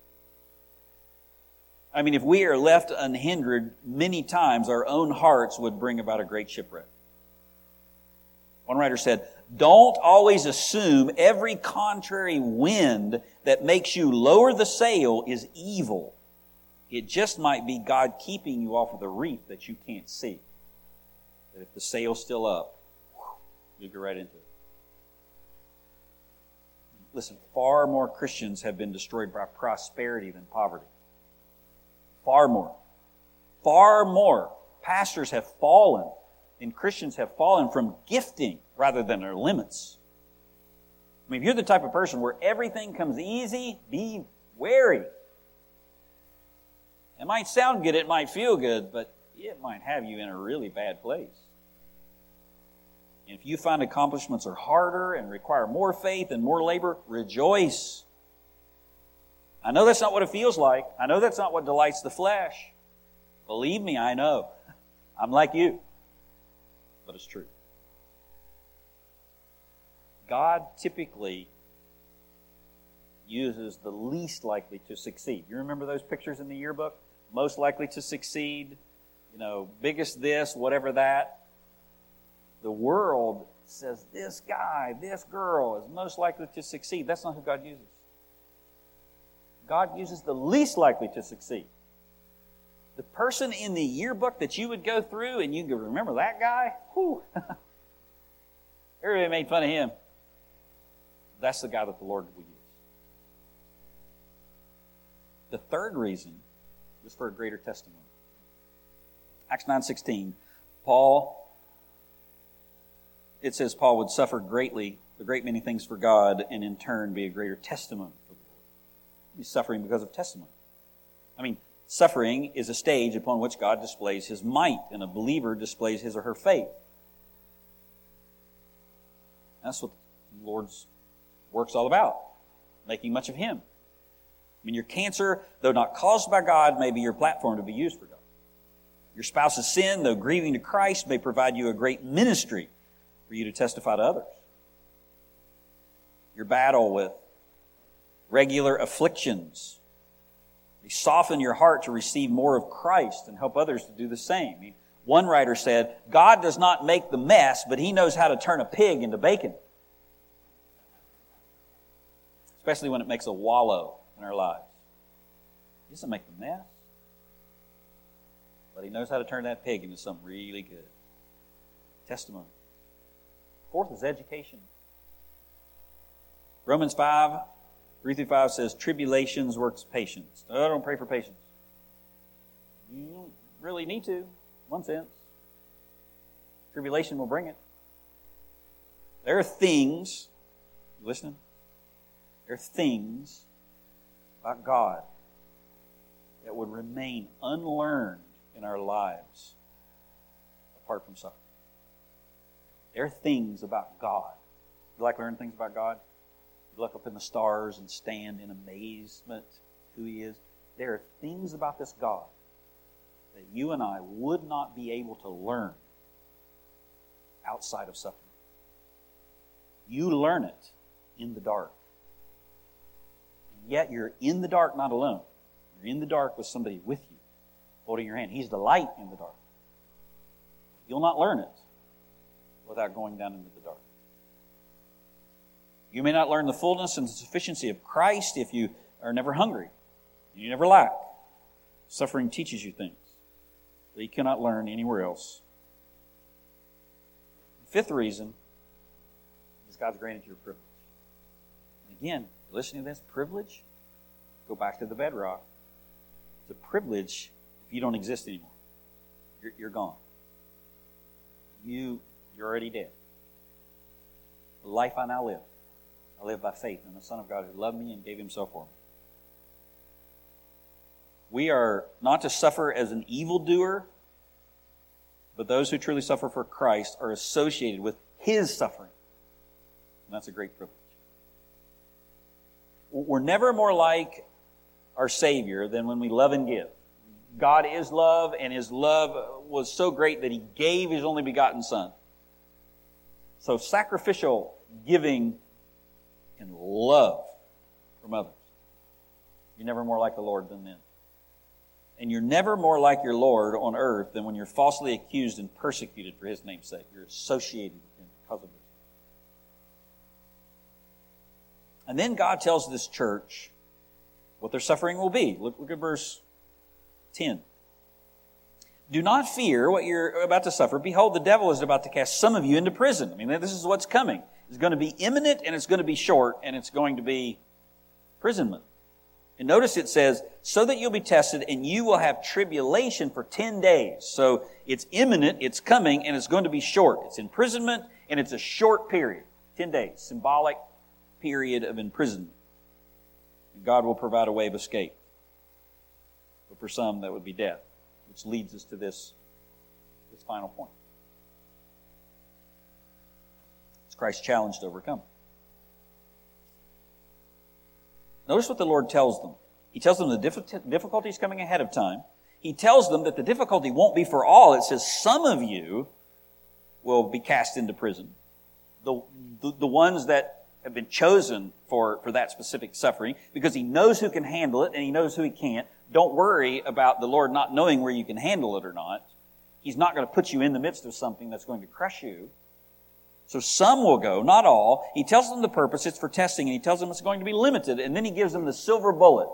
I mean, if we are left unhindered, many times our own hearts would bring about a great shipwreck. One writer said, Don't always assume every contrary wind that makes you lower the sail is evil. It just might be God keeping you off of the reef that you can't see. If the sail's still up, you go right into it. Listen, far more Christians have been destroyed by prosperity than poverty. Far more. Far more. Pastors have fallen and Christians have fallen from gifting rather than their limits. I mean, if you're the type of person where everything comes easy, be wary. It might sound good, it might feel good, but it might have you in a really bad place. And if you find accomplishments are harder and require more faith and more labor, rejoice. I know that's not what it feels like. I know that's not what delights the flesh. Believe me, I know. I'm like you. But it's true. God typically uses the least likely to succeed. You remember those pictures in the yearbook? Most likely to succeed, you know, biggest this, whatever that. The world says this guy, this girl is most likely to succeed. That's not who God uses. God uses the least likely to succeed. The person in the yearbook that you would go through and you remember that guy, whew. Everybody made fun of him. That's the guy that the Lord will use. The third reason is for a greater testimony. Acts 9:16, Paul it says Paul would suffer greatly, a great many things for God, and in turn be a greater testimony He's suffering because of testimony. I mean, suffering is a stage upon which God displays his might, and a believer displays his or her faith. That's what the Lord's work's all about, making much of him. I mean, your cancer, though not caused by God, may be your platform to be used for God. Your spouse's sin, though grieving to Christ, may provide you a great ministry for you to testify to others. Your battle with regular afflictions. Soften your heart to receive more of Christ and help others to do the same. One writer said, God does not make the mess, but he knows how to turn a pig into bacon. Especially when it makes a wallow in our lives. He doesn't make the mess, but he knows how to turn that pig into something really good. Testimony. Fourth is education. Romans 5 3 through 5 says, Tribulations works patience. I don't pray for patience. You really need to, one sense. Tribulation will bring it. There are things, you listening? There are things about God that would remain unlearned in our lives apart from suffering. There are things about God. You like learning things about God? You look up in the stars and stand in amazement who He is. There are things about this God that you and I would not be able to learn outside of suffering. You learn it in the dark. And yet you're in the dark not alone. You're in the dark with somebody with you, holding your hand. He's the light in the dark. You'll not learn it without going down into the dark. You may not learn the fullness and the sufficiency of Christ if you are never hungry. You never lack. Suffering teaches you things that you cannot learn anywhere else. The fifth reason is God's granted you a privilege. And again, listening to this privilege, go back to the bedrock. It's a privilege if you don't exist anymore. You're, you're gone. You, you're already dead. The life I now live I live by faith in the Son of God who loved me and gave himself for me. We are not to suffer as an evildoer, but those who truly suffer for Christ are associated with his suffering. And that's a great privilege. We're never more like our Savior than when we love and give. God is love, and His love was so great that He gave His only begotten Son. So sacrificial giving and love from others. You're never more like the Lord than then. And you're never more like your Lord on earth than when you're falsely accused and persecuted for His name's sake. You're associated with Him because of this. And then God tells this church what their suffering will be. Look, look at verse 10. Do not fear what you're about to suffer. Behold, the devil is about to cast some of you into prison. I mean, this is what's coming. It's going to be imminent and it's going to be short and it's going to be imprisonment. And notice it says, so that you'll be tested and you will have tribulation for 10 days. So it's imminent, it's coming, and it's going to be short. It's imprisonment and it's a short period. 10 days. Symbolic period of imprisonment. God will provide a way of escape. But for some, that would be death, which leads us to this, this final point. It's Christ's challenge to overcome. Notice what the Lord tells them. He tells them the difficulties coming ahead of time. He tells them that the difficulty won't be for all. It says some of you will be cast into prison. The, the, the ones that have been chosen for, for that specific suffering because he knows who can handle it and he knows who he can't. Don't worry about the Lord not knowing where you can handle it or not. He's not going to put you in the midst of something that's going to crush you. So some will go, not all. He tells them the purpose, it's for testing, and he tells them it's going to be limited, and then he gives them the silver bullet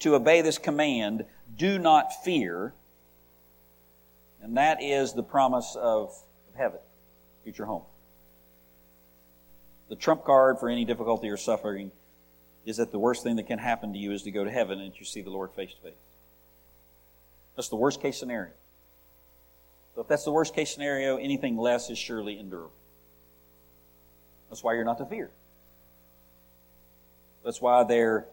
to obey this command, do not fear. And that is the promise of heaven, future home. The trump card for any difficulty or suffering is that the worst thing that can happen to you is to go to heaven and you see the Lord face to face. That's the worst case scenario. So if that's the worst case scenario, anything less is surely endurable. That's why you're not to fear. That's why they're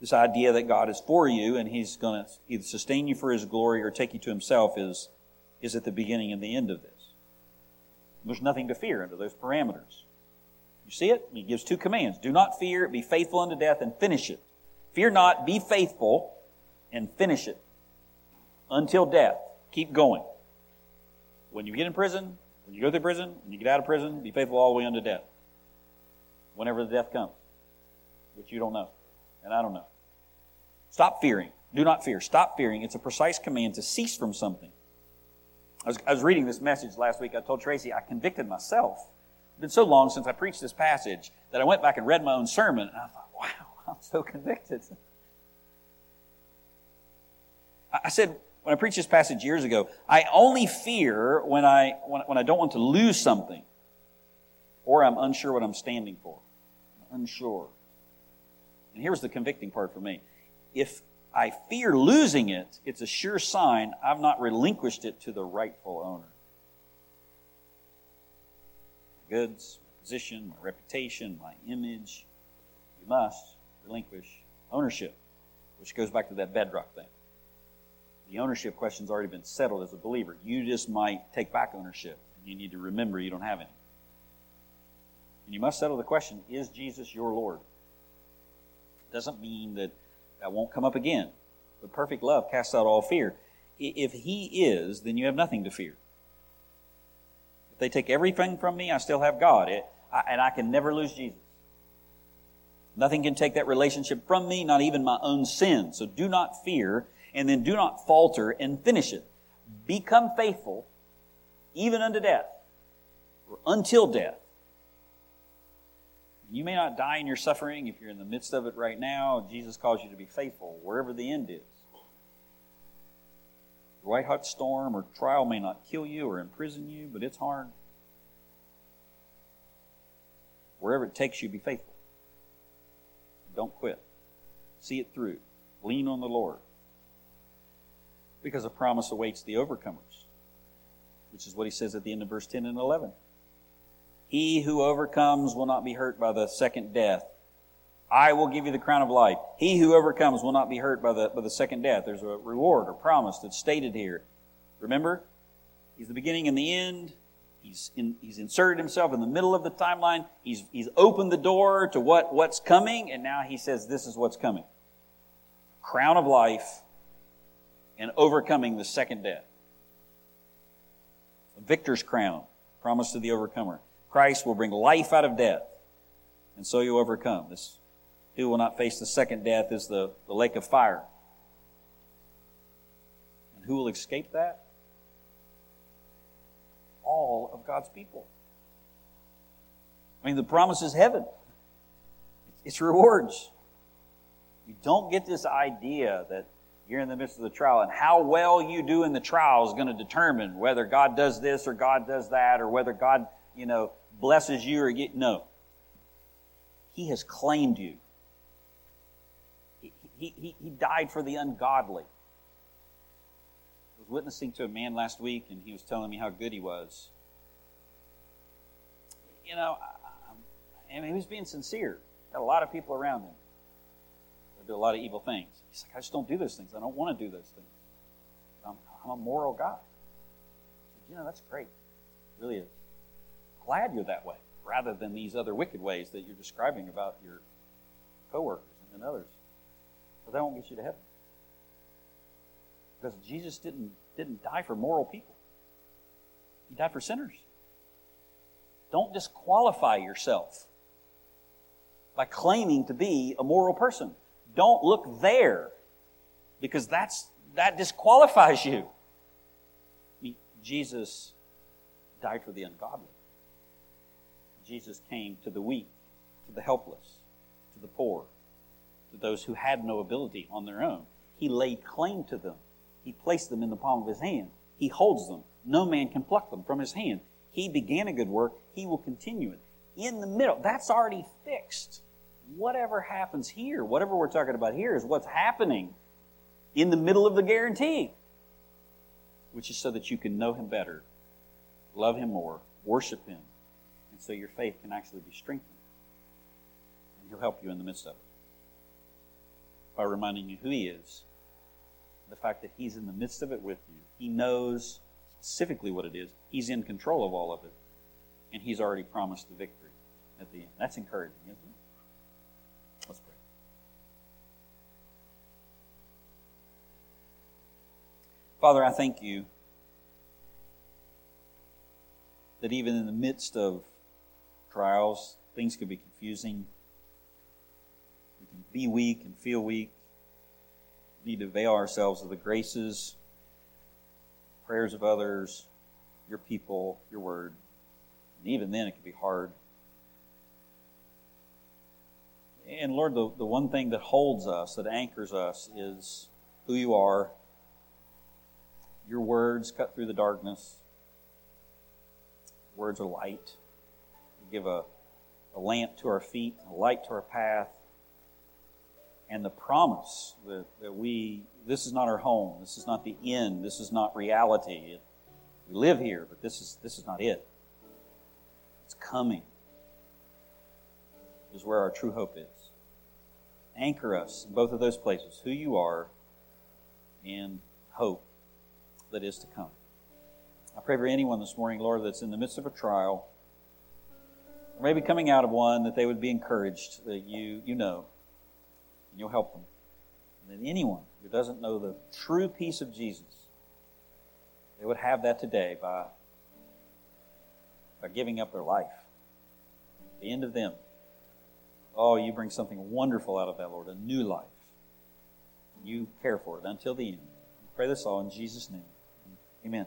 this idea that God is for you and He's going to either sustain you for His glory or take you to Himself is, is at the beginning and the end of this. There's nothing to fear under those parameters. You see it? He gives two commands. Do not fear, be faithful unto death, and finish it. Fear not, be faithful, and finish it. Until death. Keep going. When you get in prison, when you go through prison, when you get out of prison, be faithful all the way unto death. Whenever the death comes. Which you don't know. And I don't know. Stop fearing. Do not fear. Stop fearing. It's a precise command to cease from something. I was, I was reading this message last week. I told Tracy I convicted myself. It's been so long since I preached this passage that I went back and read my own sermon, and I thought, wow, I'm so convicted. I said, when I preached this passage years ago, I only fear when I, when, when I don't want to lose something or I'm unsure what I'm standing for. I'm unsure. And here's the convicting part for me. If I fear losing it, it's a sure sign I've not relinquished it to the rightful owner. My goods, my position, my reputation, my image. You must relinquish ownership, which goes back to that bedrock thing the ownership question's already been settled as a believer. You just might take back ownership. And you need to remember you don't have any. And you must settle the question is Jesus your Lord? It Doesn't mean that that won't come up again. But perfect love casts out all fear. If He is, then you have nothing to fear. They take everything from me, I still have God. It, I, and I can never lose Jesus. Nothing can take that relationship from me, not even my own sin. So do not fear and then do not falter and finish it. Become faithful even unto death, or until death. You may not die in your suffering if you're in the midst of it right now. Jesus calls you to be faithful wherever the end is. White hot storm or trial may not kill you or imprison you, but it's hard. Wherever it takes you, be faithful. Don't quit. See it through. Lean on the Lord because a promise awaits the overcomers, which is what he says at the end of verse 10 and 11. He who overcomes will not be hurt by the second death. I will give you the crown of life. He who overcomes will not be hurt by the, by the second death. There's a reward or promise that's stated here. Remember? He's the beginning and the end. He's, in, he's inserted himself in the middle of the timeline. He's, he's opened the door to what, what's coming, and now he says, This is what's coming. Crown of life and overcoming the second death. A victor's crown promised to the overcomer. Christ will bring life out of death, and so you overcome. This who will not face the second death is the, the lake of fire. And who will escape that? All of God's people. I mean, the promise is heaven. It's rewards. You don't get this idea that you're in the midst of the trial and how well you do in the trial is going to determine whether God does this or God does that or whether God, you know, blesses you or get no. He has claimed you. He, he, he, died for the ungodly. I was witnessing to a man last week and he was telling me how good he was. You know, I, I mean, he was being sincere. Got a lot of people around him that do a lot of evil things. He's like, I just don't do those things. I don't want to do those things. I'm, I'm a moral guy. Said, you know, that's great. It really is. Glad you're that way, rather than these other wicked ways that you're describing about your coworkers and others. That won't get you to heaven. Because Jesus didn't, didn't die for moral people. He died for sinners. Don't disqualify yourself by claiming to be a moral person. Don't look there because that's, that disqualifies you. I mean, Jesus died for the ungodly. Jesus came to the weak, to the helpless, to the poor, to those who had no ability on their own. He laid claim to them. He placed them in the palm of his hand. He holds them. No man can pluck them from his hand. He began a good work. He will continue it. In the middle, that's already fixed whatever happens here, whatever we're talking about here, is what's happening in the middle of the guarantee, which is so that you can know Him better, love Him more, worship Him, and so your faith can actually be strengthened. And He'll help you in the midst of it by reminding you who He is, the fact that He's in the midst of it with you. He knows specifically what it is, He's in control of all of it, and He's already promised the victory at the end. That's encouraging, isn't it? Let's pray. Father, I thank you that even in the midst of trials, things can be confusing. Be weak and feel weak. We need to avail ourselves of the graces, prayers of others, your people, your word. And even then, it can be hard. And Lord, the, the one thing that holds us, that anchors us, is who you are. Your words cut through the darkness. Words are light. You give a, a lamp to our feet, a light to our path. And the promise that, that we, this is not our home. This is not the end. This is not reality. It, we live here, but this is, this is not it. It's coming is where our true hope is. Anchor us in both of those places, who you are and hope that is to come. I pray for anyone this morning, Lord, that's in the midst of a trial, or maybe coming out of one, that they would be encouraged that you, you know, and you'll help them. And anyone who doesn't know the true peace of Jesus, they would have that today by, by giving up their life. The end of them. Oh, you bring something wonderful out of that, Lord, a new life. You care for it until the end. pray this all in Jesus' name. Amen.